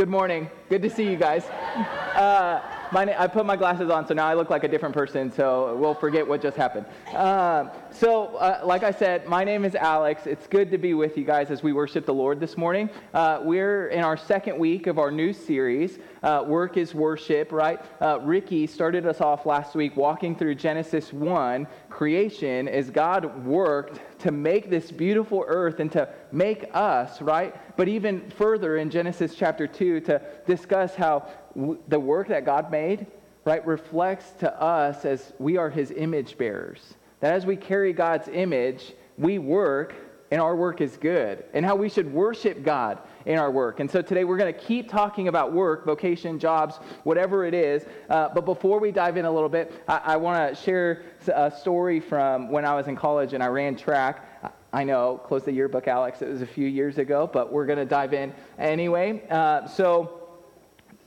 Good morning. Good to see you guys. Uh, my I put my glasses on, so now I look like a different person, so we'll forget what just happened. Uh, so, uh, like I said, my name is Alex. It's good to be with you guys as we worship the Lord this morning. Uh, we're in our second week of our new series, uh, Work is Worship, right? Uh, Ricky started us off last week walking through Genesis 1, creation, as God worked to make this beautiful earth and to make us, right? But even further in Genesis chapter 2 to discuss how w- the work that God made, right, reflects to us as we are his image bearers. That as we carry God's image, we work and our work is good, and how we should worship God in our work. And so today we're going to keep talking about work, vocation, jobs, whatever it is. Uh, but before we dive in a little bit, I, I want to share a story from when I was in college and I ran track. I know, close the yearbook, Alex. It was a few years ago, but we're going to dive in anyway. Uh, so,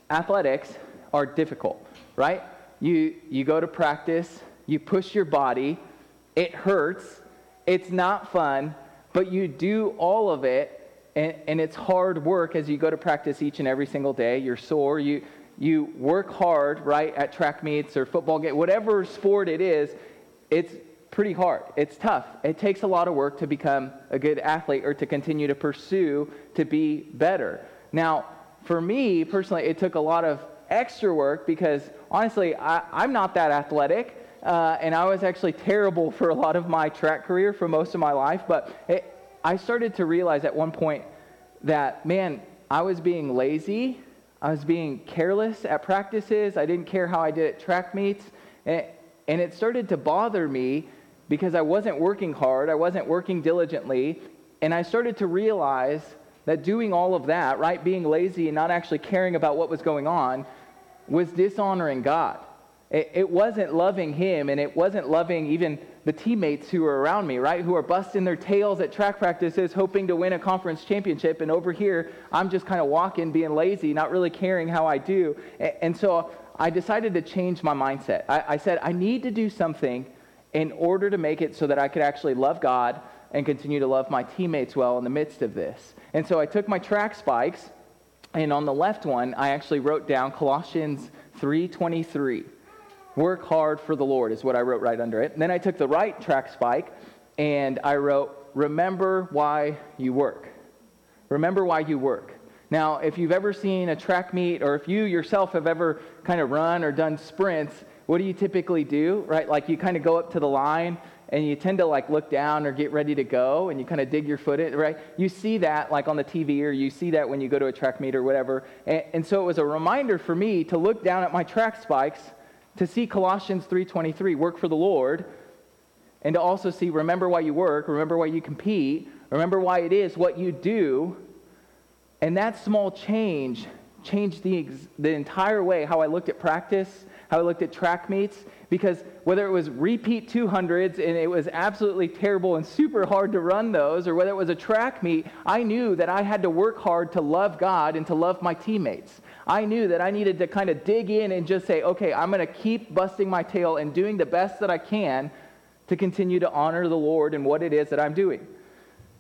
athletics are difficult, right? You you go to practice, you push your body, it hurts, it's not fun, but you do all of it, and, and it's hard work as you go to practice each and every single day. You're sore, you you work hard, right, at track meets or football game, whatever sport it is. It's pretty hard. It's tough. It takes a lot of work to become a good athlete or to continue to pursue to be better. Now, for me personally, it took a lot of extra work because honestly, I, am not that athletic. Uh, and I was actually terrible for a lot of my track career for most of my life. But it, I started to realize at one point that, man, I was being lazy. I was being careless at practices. I didn't care how I did at track meets. And, it started to bother me because I wasn't working hard, I wasn't working diligently, and I started to realize that doing all of that, right, being lazy and not actually caring about what was going on, was dishonoring God. It wasn't loving Him, and it wasn't loving even the teammates who are around me, right, who are busting their tails at track practices, hoping to win a conference championship. And over here, I'm just kind of walking, being lazy, not really caring how I do. And, so I decided to change my mindset. I, I said, I need to do something in order to make it so that I could actually love God and continue to love my teammates well in the midst of this. And so I took my track spikes, and on the left one, I actually wrote down Colossians 3:23. Work hard for the Lord is what I wrote right under it. And then I took the right track spike and I wrote, Remember why you work. Remember why you work. Now, if you've ever seen a track meet or if you yourself have ever kind of run or done sprints, what do you typically do, right? Like you kind of go up to the line and you tend to like look down or get ready to go and you kind of dig your foot in, right? You see that like on the TV or you see that when you go to a track meet or whatever. And, and so it was a reminder for me to look down at my track spikes to see Colossians 3:23, work for the Lord, and to also see remember why you work, remember why you compete, remember why it is what you do. And that small change changed the, the entire way how I looked at practice, how I looked at track meets, because whether it was repeat 200s and it was absolutely terrible and super hard to run those, or whether it was a track meet, I knew that I had to work hard to love God and to love my teammates. I knew that I needed to kind of dig in and just say, okay, I'm going to keep busting my tail and doing the best that I can to continue to honor the Lord and what it is that I'm doing.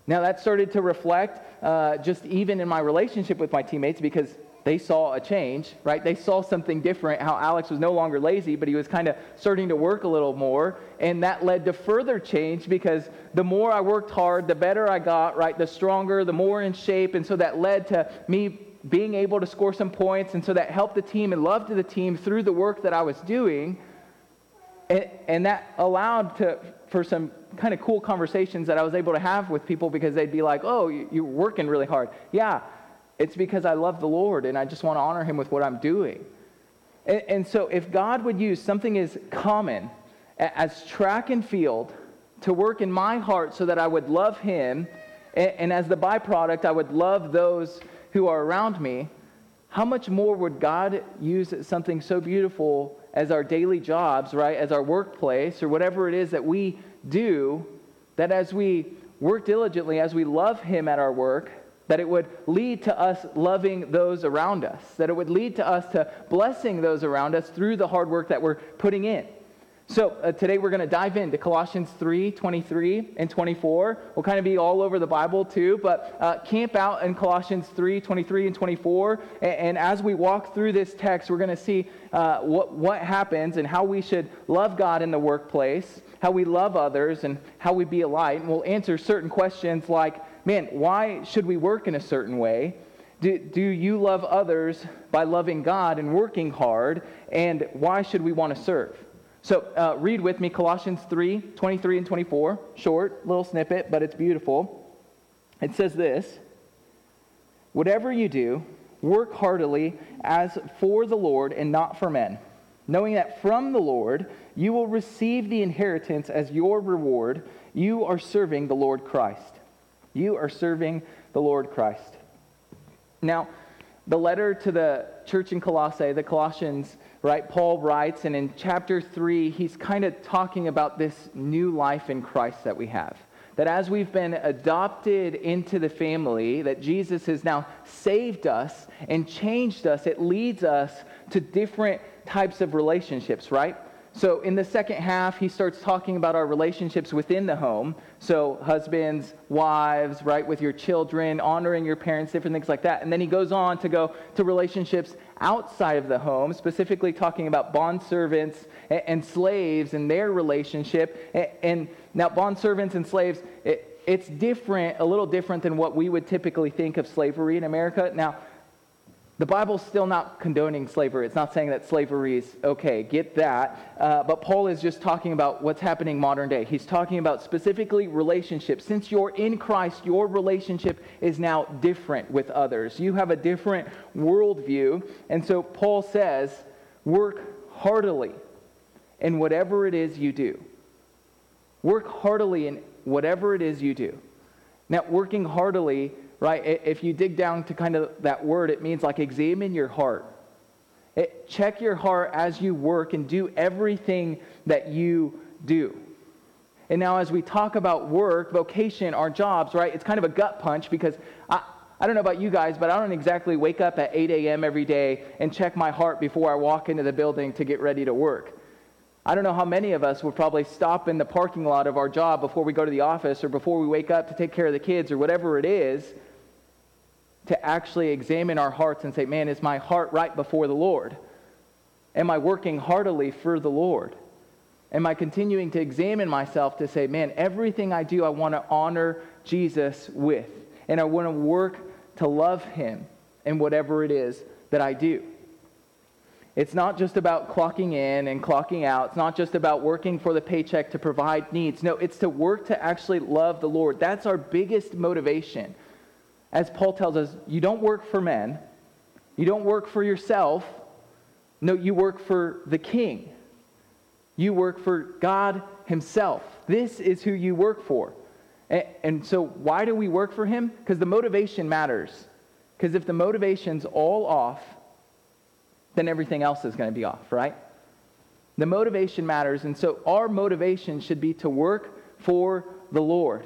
Now, that started to reflect uh, just even in my relationship with my teammates because they saw a change, right? They saw something different, how Alex was no longer lazy, but he was kind of starting to work a little more. And that led to further change because the more I worked hard, the better I got, right? The stronger, the more in shape. And so that led to me being able to score some points. And so that helped the team and loved the team through the work that I was doing. And, and that allowed to, for some kind of cool conversations that I was able to have with people because they'd be like, oh, you're working really hard. Yeah it's because I love the Lord and I just want to honor him with what I'm doing. And, and so if God would use something as common as track and field to work in my heart so that I would love him, and, and as the byproduct, I would love those who are around me, how much more would God use something so beautiful as our daily jobs, right, as our workplace, or whatever it is that we do, that as we work diligently, as we love Him at our work, that it would lead to us loving those around us, that it would lead to us to blessing those around us through the hard work that we're putting in. So uh, today we're going to dive into Colossians 3 23 and 24. We'll kind of be all over the Bible too, but uh, camp out in Colossians 3 23 and 24. And, and as we walk through this text, we're going to see uh, what, what happens and how we should love God in the workplace, how we love others, and how we be a light. And we'll answer certain questions like, man, why should we work in a certain way? Do, do you love others by loving God and working hard? And why should we want to serve? So uh, read with me Colossians 3 23 and 24. Short, little snippet, but it's beautiful. It says this Whatever you do, work heartily as for the Lord and not for men, knowing that from the Lord you will receive the inheritance as your reward. You are serving the Lord Christ. You are serving the Lord Christ. Now, the letter to the church in Colossae, the Colossians, right? Paul writes, and in chapter 3, he's kind of talking about this new life in Christ that we have. That as we've been adopted into the family, that Jesus has now saved us and changed us, it leads us to different types of relationships, right? So in the second half, he starts talking about our relationships within the home. So husbands, wives, right, with your children, honoring your parents, different things like that. And then he goes on to go to relationships outside of the home, specifically talking about bond servants and, slaves and their relationship. And, now, bond servants and slaves, it, it's different, a little different than what we would typically think of slavery in America. Now, the Bible's still not condoning slavery. It's not saying that slavery is okay. Get that. Uh, but Paul is just talking about what's happening modern day. He's talking about specifically relationships. Since you're in Christ, your relationship is now different with others. You have a different worldview. And so Paul says, work heartily in whatever it is you do. Work heartily in whatever it is you do. Now, working heartily right? If you dig down to kind of that word, it means like examine your heart. It, check your heart as you work and do everything that you do. And now, as we talk about work, vocation, our jobs, right, it's kind of a gut punch because I, I don't know about you guys, but I don't exactly wake up at 8 a.m. every day and check my heart before I walk into the building to get ready to work. I don't know how many of us would probably stop in the parking lot of our job before we go to the office or before we wake up to take care of the kids or whatever it is to actually examine our hearts and say, man, is my heart right before the Lord? Am I working heartily for the Lord? Am I continuing to examine myself to say, man, everything I do, I want to honor Jesus with. And I want to work to love him in whatever it is that I do. It's not just about clocking in and clocking out. It's not just about working for the paycheck to provide needs. No, it's to work to actually love the Lord. That's our biggest motivation as Paul tells us, you don't work for men, you don't work for yourself. No, you work for the king. You work for God Himself. This is who you work for. And, and so, why do we work for Him? Because the motivation matters. Because if the motivation's all off, then everything else is going to be off, right? The motivation matters. And so, our motivation should be to work for the Lord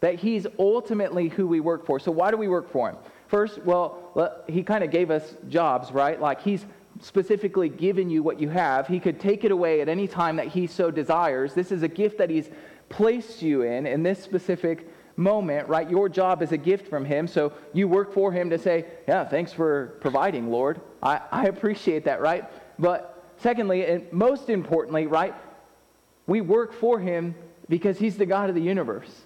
that he's ultimately who we work for. So, why do we work for him? First, well, he kind of gave us jobs, right? Like he's specifically given you what you have. He could take it away at any time that he so desires. This is a gift that he's placed you in in this specific moment, right? Your job is a gift from him. So you work for him to say, yeah, thanks for providing, Lord. I, I appreciate that, right? But secondly, and most importantly, right, we work for him because he's the God of the universe.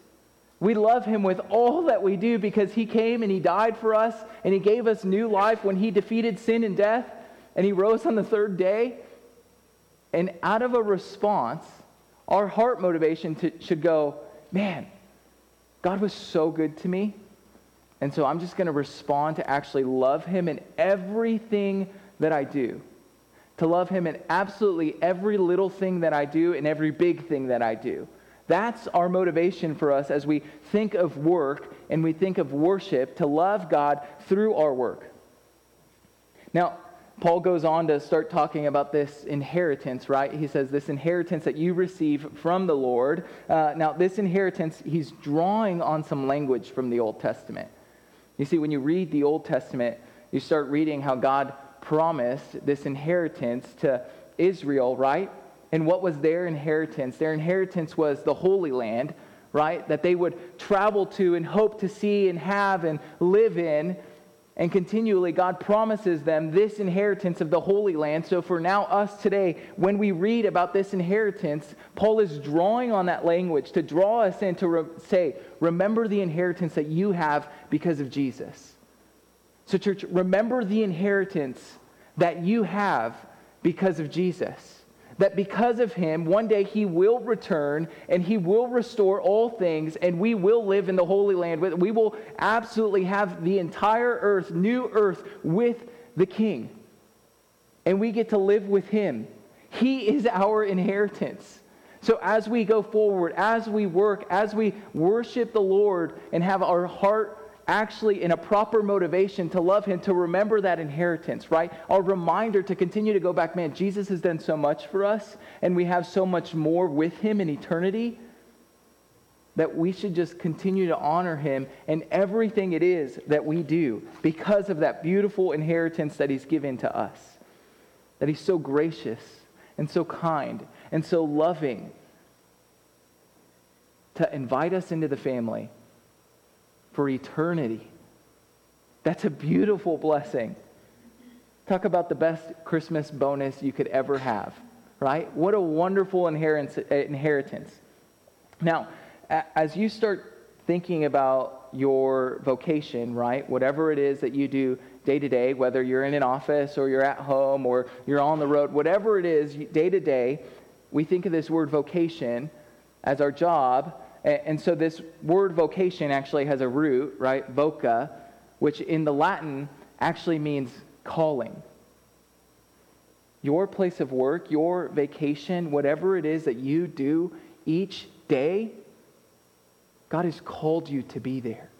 We love him with all that we do because he came and he died for us and he gave us new life when he defeated sin and death and he rose on the third day. And out of a response, our heart motivation to, should go, man, God was so good to me. And so I'm just going to respond to actually love him in everything that I do. To love him in absolutely every little thing that I do and every big thing that I do. That's our motivation for us as we think of work and we think of worship to love God through our work. Now, Paul goes on to start talking about this inheritance, right? He says, This inheritance that you receive from the Lord. Uh, now, this inheritance, he's drawing on some language from the Old Testament. You see, when you read the Old Testament, you start reading how God promised this inheritance to Israel, right? And what was their inheritance? Their inheritance was the Holy Land, right? That they would travel to and hope to see and have and live in. And continually, God promises them this inheritance of the Holy Land. So, for now, us today, when we read about this inheritance, Paul is drawing on that language to draw us in to re- say, Remember the inheritance that you have because of Jesus. So, church, remember the inheritance that you have because of Jesus that because of him, one day he will return and he will restore all things and we will live in the Holy Land. We will absolutely have the entire earth, new earth, with the King. And we get to live with him. He is our inheritance. So as we go forward, as we work, as we worship the Lord and have our heart actually in a proper motivation to love him, to remember that inheritance, right? Our reminder to continue to go back, man, Jesus has done so much for us, and we have so much more with him in eternity that we should just continue to honor him in everything it is that we do because of that beautiful inheritance that he's given to us. That he's so gracious and so kind and so loving to invite us into the family for eternity. That's a beautiful blessing. Talk about the best Christmas bonus you could ever have, right? What a wonderful inheritance. Now, as you start thinking about your vocation, right? Whatever it is that you do day to day, whether you're in an office or you're at home or you're on the road, whatever it is, day to day, we think of this word vocation as our job and so this word vocation actually has a root, right? Voca, which in the Latin actually means calling. Your place of work, your vacation, whatever it is that you do each day, God has called you to be there.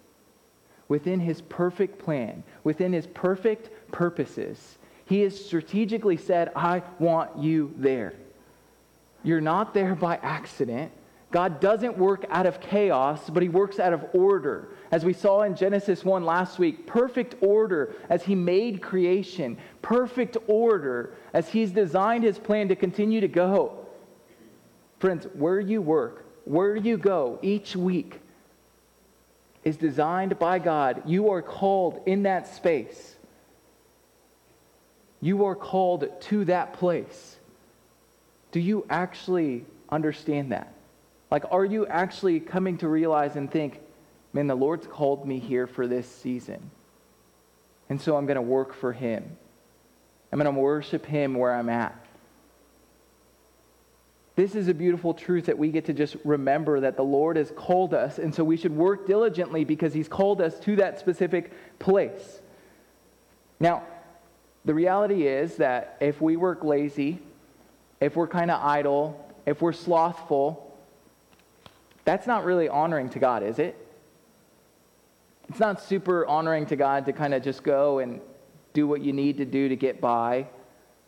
Within his perfect plan, within his perfect purposes, he has strategically said, I want you there. You're not there by accident. God doesn't work out of chaos, but he works out of order. As we saw in Genesis 1 last week, perfect order as he made creation, perfect order as he's designed his plan to continue to go. Friends, where you work, where you go each week is designed by God. You are called in that space. You are called to that place. Do you actually understand that? Like, are you actually coming to realize and think, man, the Lord's called me here for this season. And so I'm going to work for Him. I'm going to worship Him where I'm at. This is a beautiful truth that we get to just remember that the Lord has called us, and so we should work diligently because He's called us to that specific place. Now, the reality is that if we work lazy, if we're kind of idle, if we're slothful, that's not really honoring to God, is it? It's not super honoring to God to kind of just go and do what you need to do to get by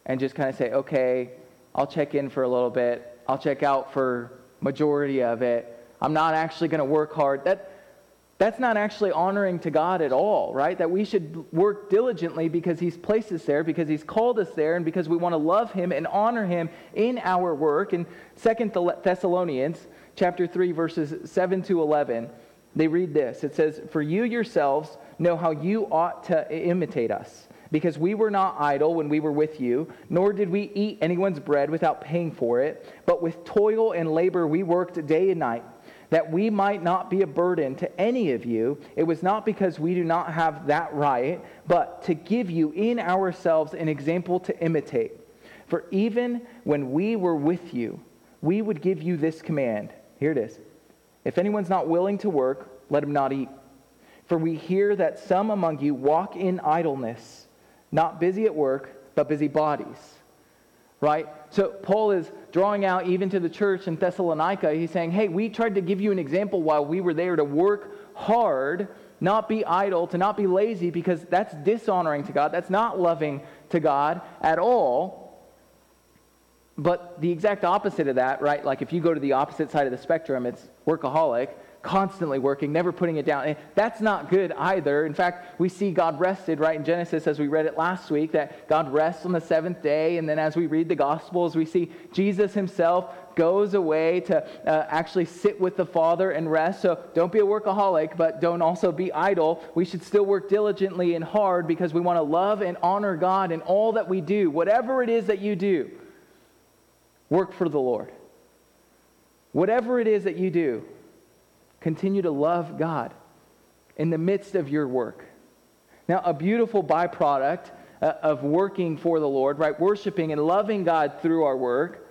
and just kind of say, okay, I'll check in for a little bit. I'll check out for majority of it. I'm not actually going to work hard. That, that's not actually honoring to God at all, right? That we should work diligently because He's placed us there, because He's called us there, and because we want to love Him and honor Him in our work. In Second Thessalonians, chapter 3, verses 7 to 11, they read this. It says, For you yourselves know how you ought to imitate us, because we were not idle when we were with you, nor did we eat anyone's bread without paying for it, but with toil and labor we worked day and night. That we might not be a burden to any of you. It was not because we do not have that right, but to give you in ourselves an example to imitate. For even when we were with you, we would give you this command here it is. If anyone's not willing to work, let him not eat. For we hear that some among you walk in idleness, not busy at work, but busy bodies. Right? So Paul is drawing out even to the church in Thessalonica. He's saying, hey, we tried to give you an example while we were there to work hard, not be idle, to not be lazy, because that's dishonoring to God. That's not loving to God at all. But the exact opposite of that, right? Like if you go to the opposite side of the spectrum, it's workaholic. constantly working, never putting it down. That's not good either. In fact, we see God rested, right, in Genesis, as we read it last week, that God rests on the seventh day. And then as we read the Gospels, we see Jesus himself goes away to uh, actually sit with the Father and rest. So don't be a workaholic, but don't also be idle. We should still work diligently and hard because we want to love and honor God in all that we do. Whatever it is that you do, work for the Lord. Whatever it is that you do, continue to love God in the midst of your work. Now, a beautiful byproduct uh, of working for the Lord, right, worshiping and loving God through our work,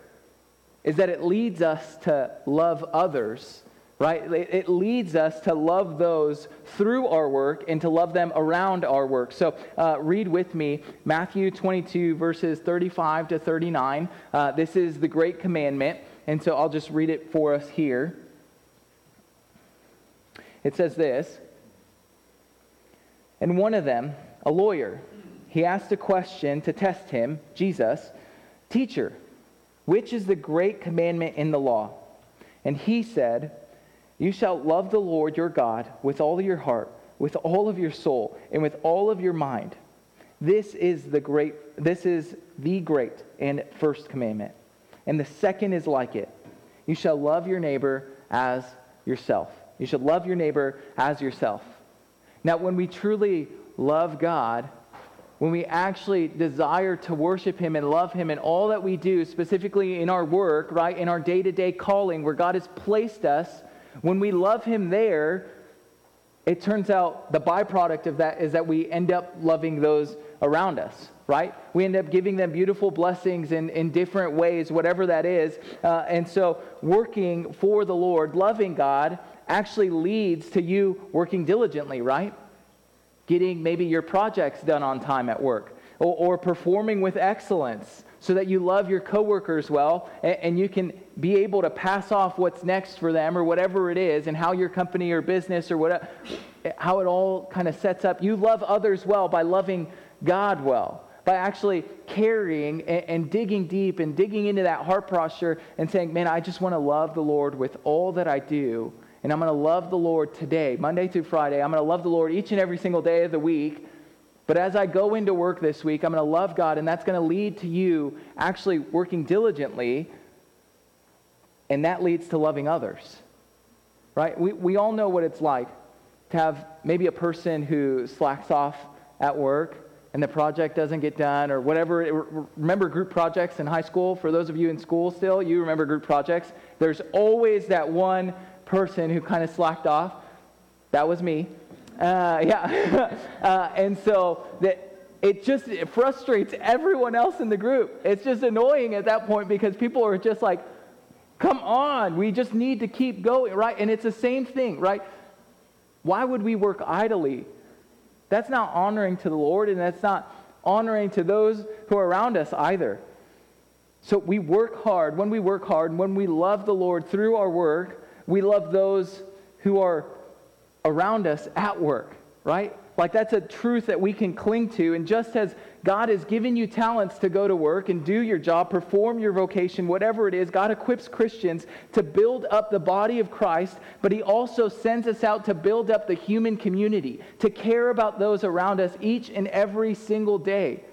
is that it leads us to love others, right? It leads us to love those through our work and to love them around our work. So uh, read with me Matthew 22, verses 35 to 39. Uh, this is the great commandment, and so I'll just read it for us here. It says this And one of them, a lawyer, he asked a question to test him, Jesus, Teacher, which is the great commandment in the law? And he said, You shall love the Lord your God with all your heart, with all of your soul, and with all of your mind. This is the great this is the great and first commandment. And the second is like it. You shall love your neighbor as yourself. You should love your neighbor as yourself. Now, when we truly love God, when we actually desire to worship Him and love Him in all that we do, specifically in our work, right, in our day to day calling where God has placed us, when we love Him there, it turns out the byproduct of that is that we end up loving those around us, right? We end up giving them beautiful blessings in, in different ways, whatever that is. Uh, and so, working for the Lord, loving God, actually leads to you working diligently, right? Getting maybe your projects done on time at work or, or performing with excellence so that you love your coworkers well and, and, you can be able to pass off what's next for them or whatever it is and how your company or business or whatever, how it all kind of sets up. You love others well by loving God well by actually carrying and, and, digging deep and digging into that heart posture and saying, Man, I just want to love the Lord with all that I do and I'm going to love the Lord today, Monday through Friday. I'm going to love the Lord each and every single day of the week. But as I go into work this week, I'm going to love God, and that's going to lead to you actually working diligently, and that leads to loving others. Right? We, we all know what it's like to have maybe a person who slacks off at work and the project doesn't get done or whatever. Remember group projects in high school? For those of you in school still, you remember group projects. There's always that one person who kind of slacked off. That was me. Uh, yeah. uh, and so that it just it frustrates everyone else in the group. It's just annoying at that point because people are just like, come on, we just need to keep going, right? And it's the same thing, right? Why would we work idly? That's not honoring to the Lord, and that's not honoring to those who are around us either. So we work hard. When we work hard, when we love the Lord through our work, we love those who are around us at work, right? Like that's a truth that we can cling to. And just as God has given you talents to go to work and do your job, perform your vocation, whatever it is, God equips Christians to build up the body of Christ, but He also sends us out to build up the human community, to care about those around us each and every single day,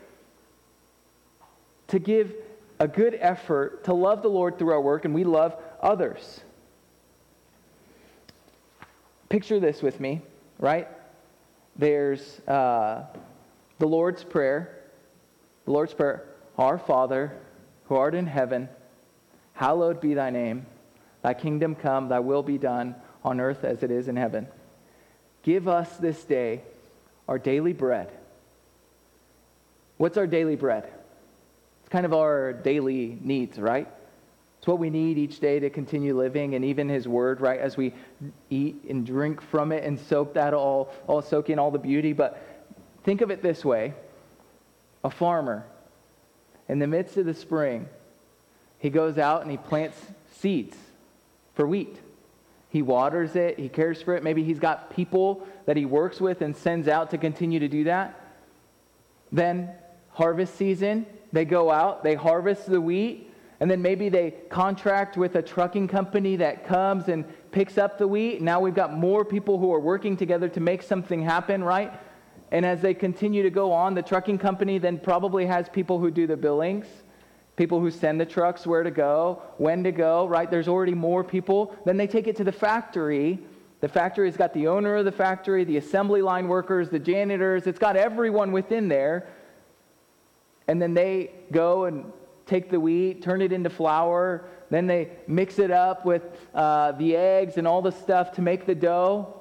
to give a good effort to love the Lord through our work, and we love others. Picture this with me, right? There's uh, the Lord's Prayer. The Lord's Prayer Our Father, who art in heaven, hallowed be thy name. Thy kingdom come, thy will be done on earth as it is in heaven. Give us this day our daily bread. What's our daily bread? It's kind of our daily needs, right? It's what we need each day to continue living, and even His Word, right? As we eat and drink from it and soak that all, all soak in all the beauty. But think of it this way a farmer, in the midst of the spring, he goes out and he plants seeds for wheat. He waters it, he cares for it. Maybe he's got people that he works with and sends out to continue to do that. Then, harvest season, they go out, they harvest the wheat, and then maybe they contract with a trucking company that comes and picks up the wheat. Now we've got more people who are working together to make something happen, right? And as they continue to go on, the trucking company then probably has people who do the billings, people who send the trucks where to go, when to go, right? There's already more people. Then they take it to the factory. The factory's got the owner of the factory, the assembly line workers, the janitors. It's got everyone within there. And then they go and take the wheat, turn it into flour. Then they mix it up with uh, the eggs and all the stuff to make the dough.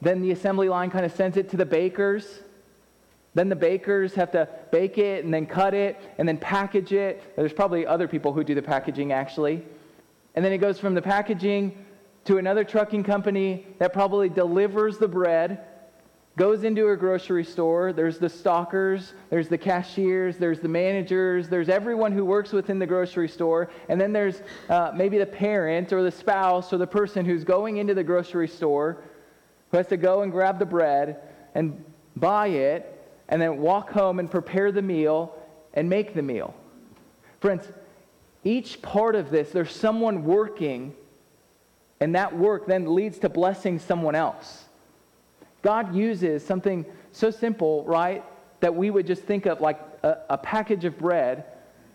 Then the assembly line kind of sends it to the bakers. Then the bakers have to bake it and then cut it and then package it. There's probably other people who do the packaging actually. And then it goes from the packaging to another trucking company that probably delivers the bread, goes into a grocery store. There's the stockers, there's the cashiers, there's the managers, there's everyone who works within the grocery store. And then there's uh, maybe the parent or the spouse or the person who's going into the grocery store who has to go and grab the bread and buy it and then walk home and prepare the meal and make the meal. Friends, each part of this, there's someone working, and that work then leads to blessing someone else. God uses something so simple, right, that we would just think of like a, a package of bread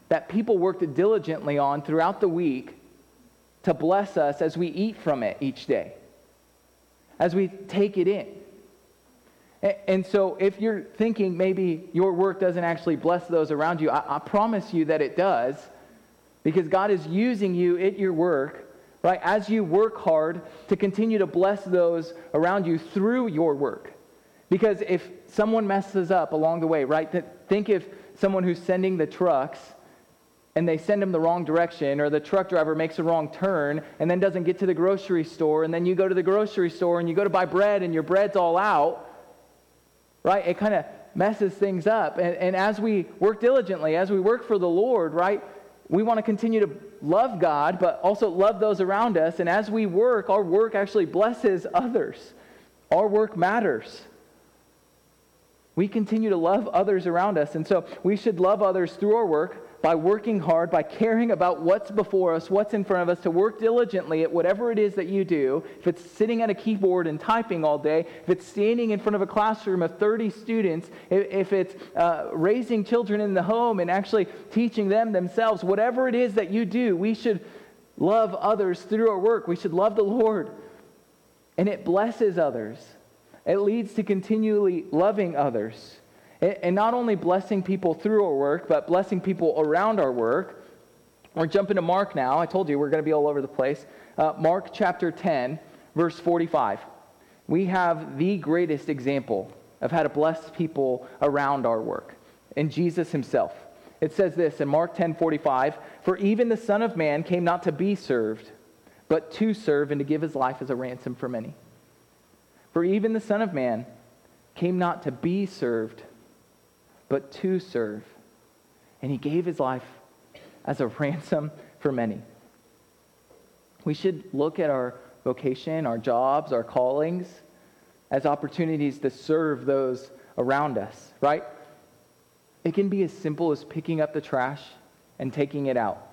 that people worked diligently on throughout the week to bless us as we eat from it each day as we take it in. And so, if you're thinking maybe your work doesn't actually bless those around you, I, I, promise you that it does because God is using you at your work, right, as you work hard to continue to bless those around you through your work. Because if someone messes up along the way, right, think if someone who's sending the trucks and they send them the wrong direction, or the truck driver makes a wrong turn and then doesn't get to the grocery store, and then you go to the grocery store and you go to buy bread and your bread's all out, right? It kind of messes things up. And, and as we work diligently, as we work for the Lord, right, we want to continue to love God, but also love those around us. And as we work, our work actually blesses others. Our work matters. We continue to love others around us. And so we should love others through our work, by working hard, by caring about what's before us, what's in front of us, to work diligently at whatever it is that you do. If it's sitting at a keyboard and typing all day, if it's standing in front of a classroom of 30 students, if, it's uh, raising children in the home and actually teaching them themselves, whatever it is that you do, we should love others through our work. We should love the Lord. And it blesses others, it leads to continually loving others. And not only blessing people through our work, but blessing people around our work. We're jumping to Mark now. I told you we're going to be all over the place. Uh, Mark chapter 10, verse 45. We have the greatest example of how to bless people around our work in Jesus himself. It says this in Mark 10 45 For even the Son of Man came not to be served, but to serve and to give his life as a ransom for many. For even the Son of Man came not to be served, but to serve. And he gave his life as a ransom for many. We should look at our vocation, our jobs, our callings as opportunities to serve those around us, right? It can be as simple as picking up the trash and taking it out.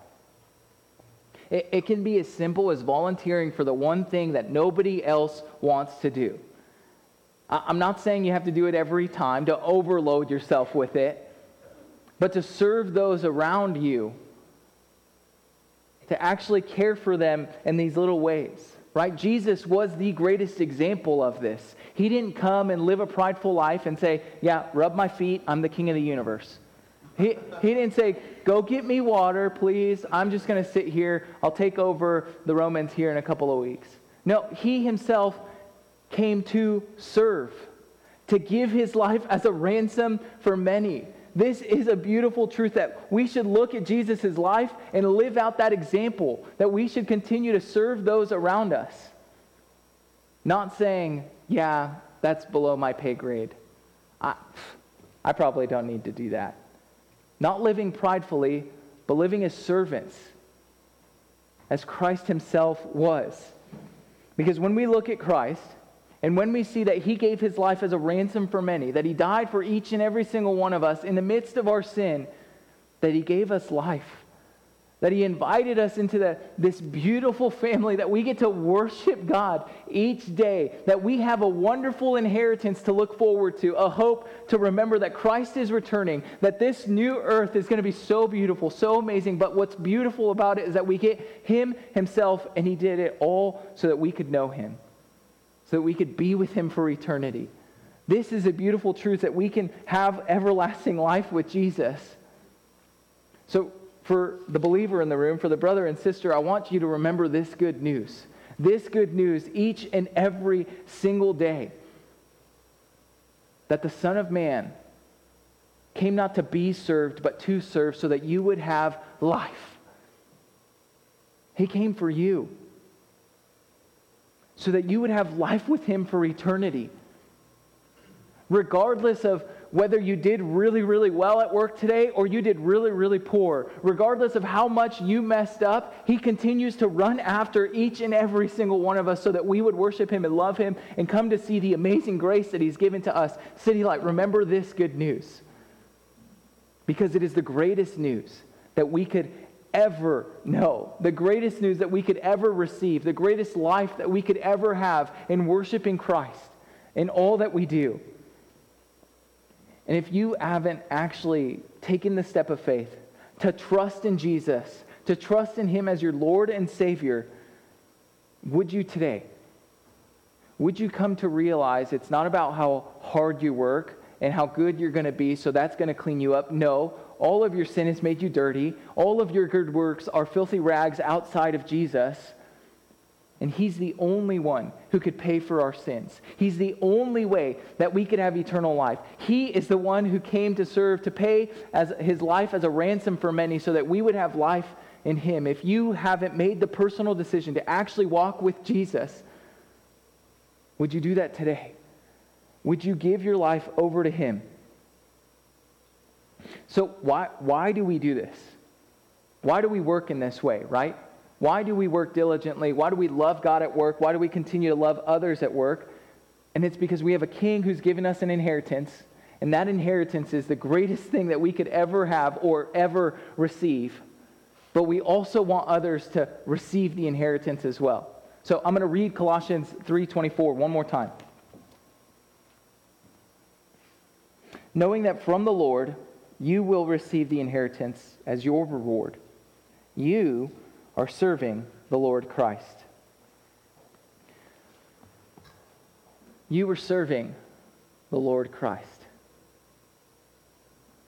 It, it, can be as simple as volunteering for the one thing that nobody else wants to do. I'm not saying you have to do it every time to overload yourself with it, but to serve those around you, to actually care for them in these little ways, right? Jesus was the greatest example of this. He didn't come and live a prideful life and say, Yeah, rub my feet, I'm the king of the universe. He, he didn't say, Go get me water, please. I'm just going to sit here. I'll take over the Romans here in a couple of weeks. No, he himself came to serve, to give his life as a ransom for many. This is a beautiful truth that we should look at Jesus' life and live out that example, that we should continue to serve those around us. Not saying, yeah, that's below my pay grade. I, I probably don't need to do that. Not living pridefully, but living as servants, as Christ himself was. Because when we look at Christ, and when we see that he gave his life as a ransom for many, that he died for each and every single one of us in the midst of our sin, that he gave us life, that He invited us into the, this beautiful family, that we get to worship God each day, that we have a wonderful inheritance to look forward to, a hope to remember that Christ is returning, that this new earth is going to be so beautiful, so amazing. But what's beautiful about it is that we get Him Himself, and He did it all so that we could know Him, so that we could be with Him for eternity. This is a beautiful truth that we can have everlasting life with Jesus. So, for the believer in the room, for the brother and sister, I want you to remember this good news. This good news each and every single day that the Son of Man came not to be served, but to serve so that you would have life. He came for you so that you would have life with Him for eternity. Regardless of whether you did really, really well at work today or you did really, really poor, regardless of how much you messed up, He continues to run after each and every single one of us so that we would worship Him and love Him and come to see the amazing grace that He's given to us. City Light, remember this good news because it is the greatest news that we could ever know, the greatest news that we could ever receive, the greatest life that we could ever have in worshiping Christ in all that we do. And if you haven't actually taken the step of faith to trust in Jesus, to trust in Him as your Lord and Savior, would you today? Would you come to realize it's not about how hard you work and how good you're going to be, so that's going to clean you up? No, all of your sin has made you dirty. All of your good works are filthy rags outside of Jesus. And He's the only one who could pay for our sins. He's the only way that we could have eternal life. He is the one who came to serve, to pay as His life as a ransom for many so that we would have life in Him. If you haven't made the personal decision to actually walk with Jesus, would you do that today? Would you give your life over to Him? So, why, why do we do this? Why do we work in this way, right? Why do we work diligently? Why do we love God at work? Why do we continue to love others at work? And it's because we have a king who's given us an inheritance, and that inheritance is the greatest thing that we could ever have or ever receive. But we also want others to receive the inheritance as well. So I'm going to read Colossians 3:24 one more time. Knowing that from the Lord you will receive the inheritance as your reward. You are serving the Lord Christ. You are serving the Lord Christ.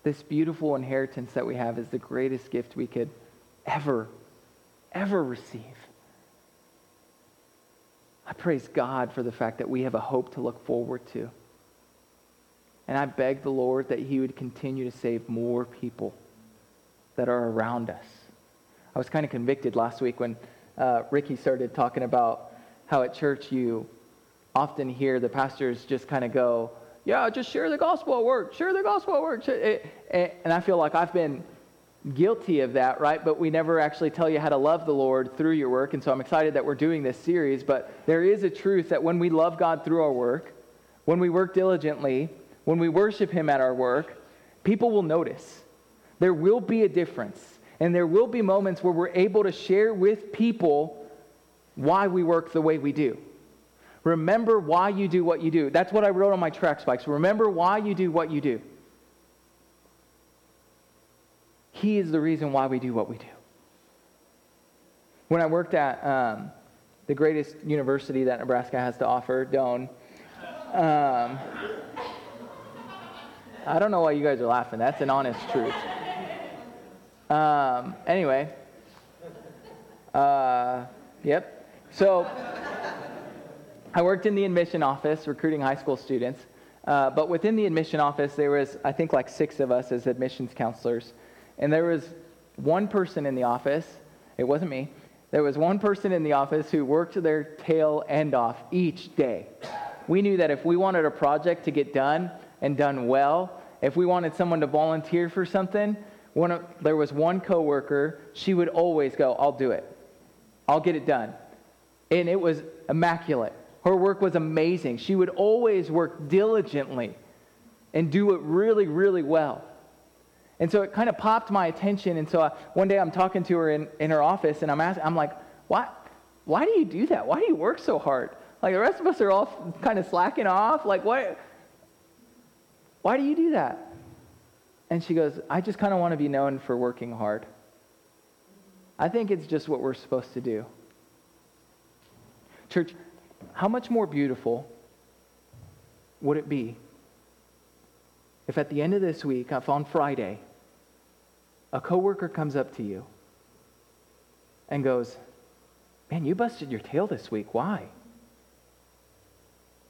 This beautiful inheritance that we have is the greatest gift we could ever, ever receive. I praise God for the fact that we have a hope to look forward to. And I beg the Lord that He would continue to save more people that are around us. I was kind of convicted last week when uh, Ricky started talking about how at church you often hear the pastors just kind of go, Yeah, just share the gospel at work, share the gospel at work. And I feel like I've been guilty of that, right? But we never actually tell you how to love the Lord through your work. And so I'm excited that we're doing this series. But there is a truth that when we love God through our work, when we work diligently, when we worship Him at our work, people will notice. There will be a difference. And there will be moments where we're able to share with people why we work the way we do. Remember why you do what you do. That's what I wrote on my track spikes. Remember why you do what you do. He is the reason why we do what we do. When I worked at um, the greatest university that Nebraska has to offer, Doane, um, I don't know why you guys are laughing. That's an honest truth. Um, anyway, uh, yep. So I worked in the admission office recruiting high school students. Uh, but within the admission office, there was, I think, like six of us as admissions counselors. And there was one person in the office, it wasn't me, there was one person in the office who worked their tail end off each day. We knew that if we wanted a project to get done and done well, if we wanted someone to volunteer for something, one of, there was one coworker, she would always go, I'll do it. I'll get it done. And it was immaculate. Her work was amazing. She would always work diligently and do it really, really well. And so it kind of popped my attention. And so I, one day I'm talking to her in, in her office and I'm asking, I'm like, why, why do you do that? Why do you work so hard? Like the rest of us are all kind of slacking off. Like, why, why do you do that? And she goes, I just kind of want to be known for working hard. I think it's just what we're supposed to do. Church, how much more beautiful would it be if at the end of this week, if on Friday, a coworker comes up to you and goes, Man, you busted your tail this week. Why?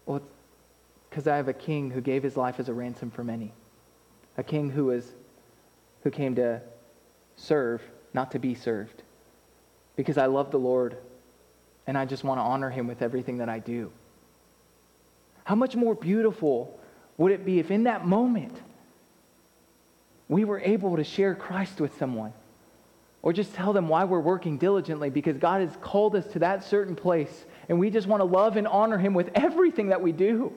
Well, because I have a king who gave his life as a ransom for many. A king who was who came to serve, not to be served. Because I love the Lord and I just want to honor him with everything that I do. How much more beautiful would it be if in that moment we were able to share Christ with someone? Or just tell them why we're working diligently because God has called us to that certain place and we just want to love and honor Him with everything that we do.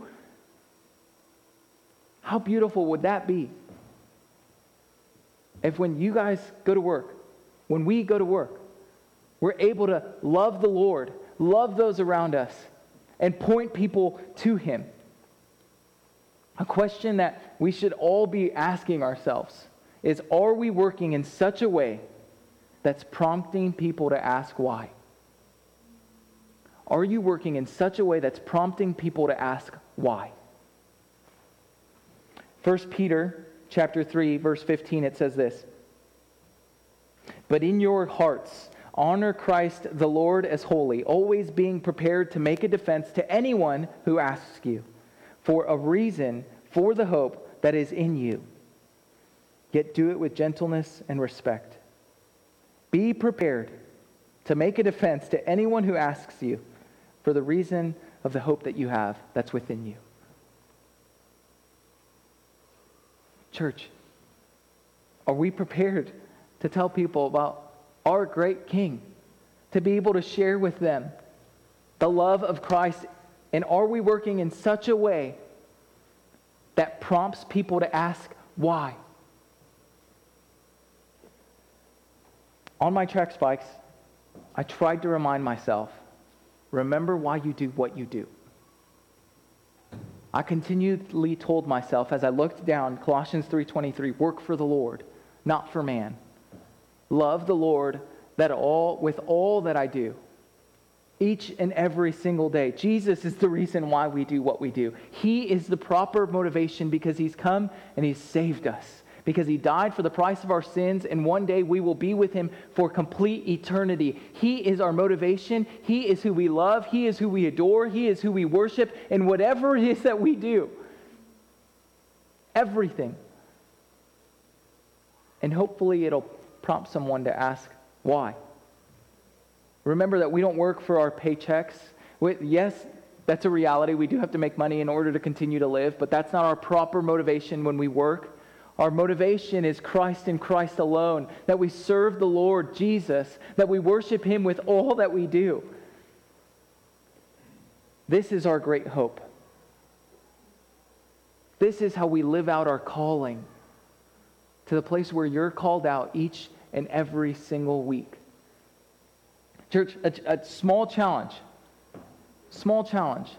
How beautiful would that be? If when you guys go to work, when we go to work, we're able to love the Lord, love those around us, and point people to Him. A question that we should all be asking ourselves is Are we working in such a way that's prompting people to ask why? Are you working in such a way that's prompting people to ask why? 1 Peter chapter 3 verse 15 it says this. But in your hearts honor Christ the Lord as holy, always being prepared to make a defense to anyone who asks you for a reason for the hope that is in you. Yet do it with gentleness and respect be prepared to make a defense to anyone who asks you for the reason of the hope that you have that's within you. Church, are we prepared to tell people about our great King, to be able to share with them the love of Christ? And are we working in such a way that prompts people to ask why? On my track spikes, I tried to remind myself remember why you do what you do. I continually told myself as I looked down Colossians 3:23 work for the Lord not for man. Love the Lord that all with all that I do each and every single day. Jesus is the reason why we do what we do. He is the proper motivation because he's come and he's saved us because he died for the price of our sins, and one day we will be with him for complete eternity. He is our motivation. He is who we love. He is who we adore. He is who we worship, and whatever it is that we do, everything. And hopefully it'll prompt someone to ask why. Remember that we don't work for our paychecks. Yes, that's a reality. We do have to make money in order to continue to live, but that's not our proper motivation when we work. Our motivation is Christ and Christ alone, that we serve the Lord Jesus, that we worship Him with all that we do. This is our great hope. This is how we live out our calling to the place where you're called out each and every single week. Church, a, a small challenge, small challenge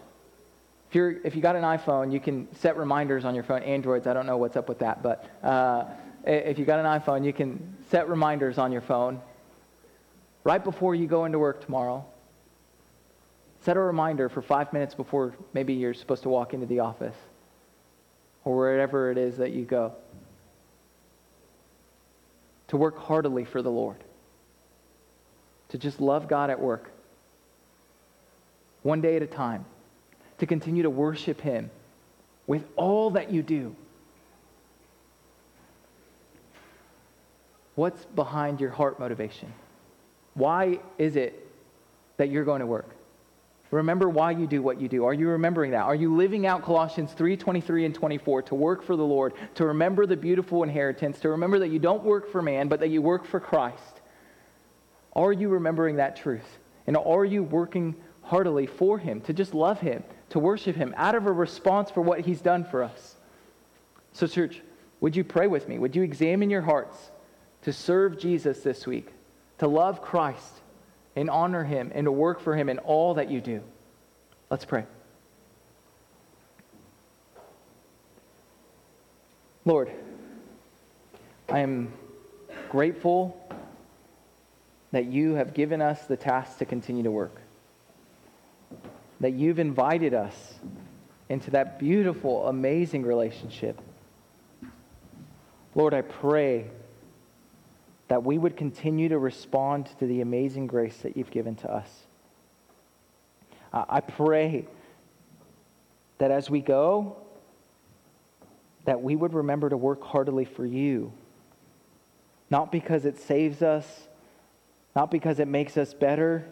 if, you're, if you got an iPhone, you can set reminders on your phone. Androids, I don't know what's up with that, but uh, if you got an iPhone, you can set reminders on your phone right before you go into work tomorrow. Set a reminder for five minutes before maybe you're supposed to walk into the office or wherever it is that you go. To work heartily for the Lord. To just love God at work. One day at a time to continue to worship Him with all that you do. What's behind your heart motivation? Why is it that you're going to work? Remember why you do what you do. Are you remembering that? Are you living out Colossians 3 23 and 24 to work for the Lord, to remember the beautiful inheritance, to remember that you don't work for man, but that you work for Christ? Are you remembering that truth? And are you working heartily for Him, to just love Him, to worship Him out of a response for what He's done for us. So, church, Would you pray with me? Would you examine your hearts to serve Jesus this week, to love Christ and honor him and to work for him in all that you do? Let's pray. Lord, I am grateful that you have given us the task to continue to work, that you've invited us into that beautiful, amazing relationship. Lord, I pray that we would continue to respond to the amazing grace that you've given to us. I pray that as we go, that we would remember to work heartily for you. Not because it saves us, not because it makes us better,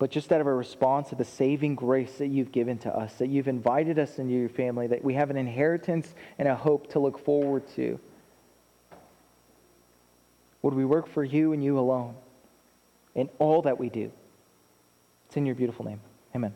but just out of a response to the saving grace that you've given to us, that you've invited us into your family, that we have an inheritance and a hope to look forward to. Would we work for you and you alone in all that we do? It's in your beautiful name. Amen.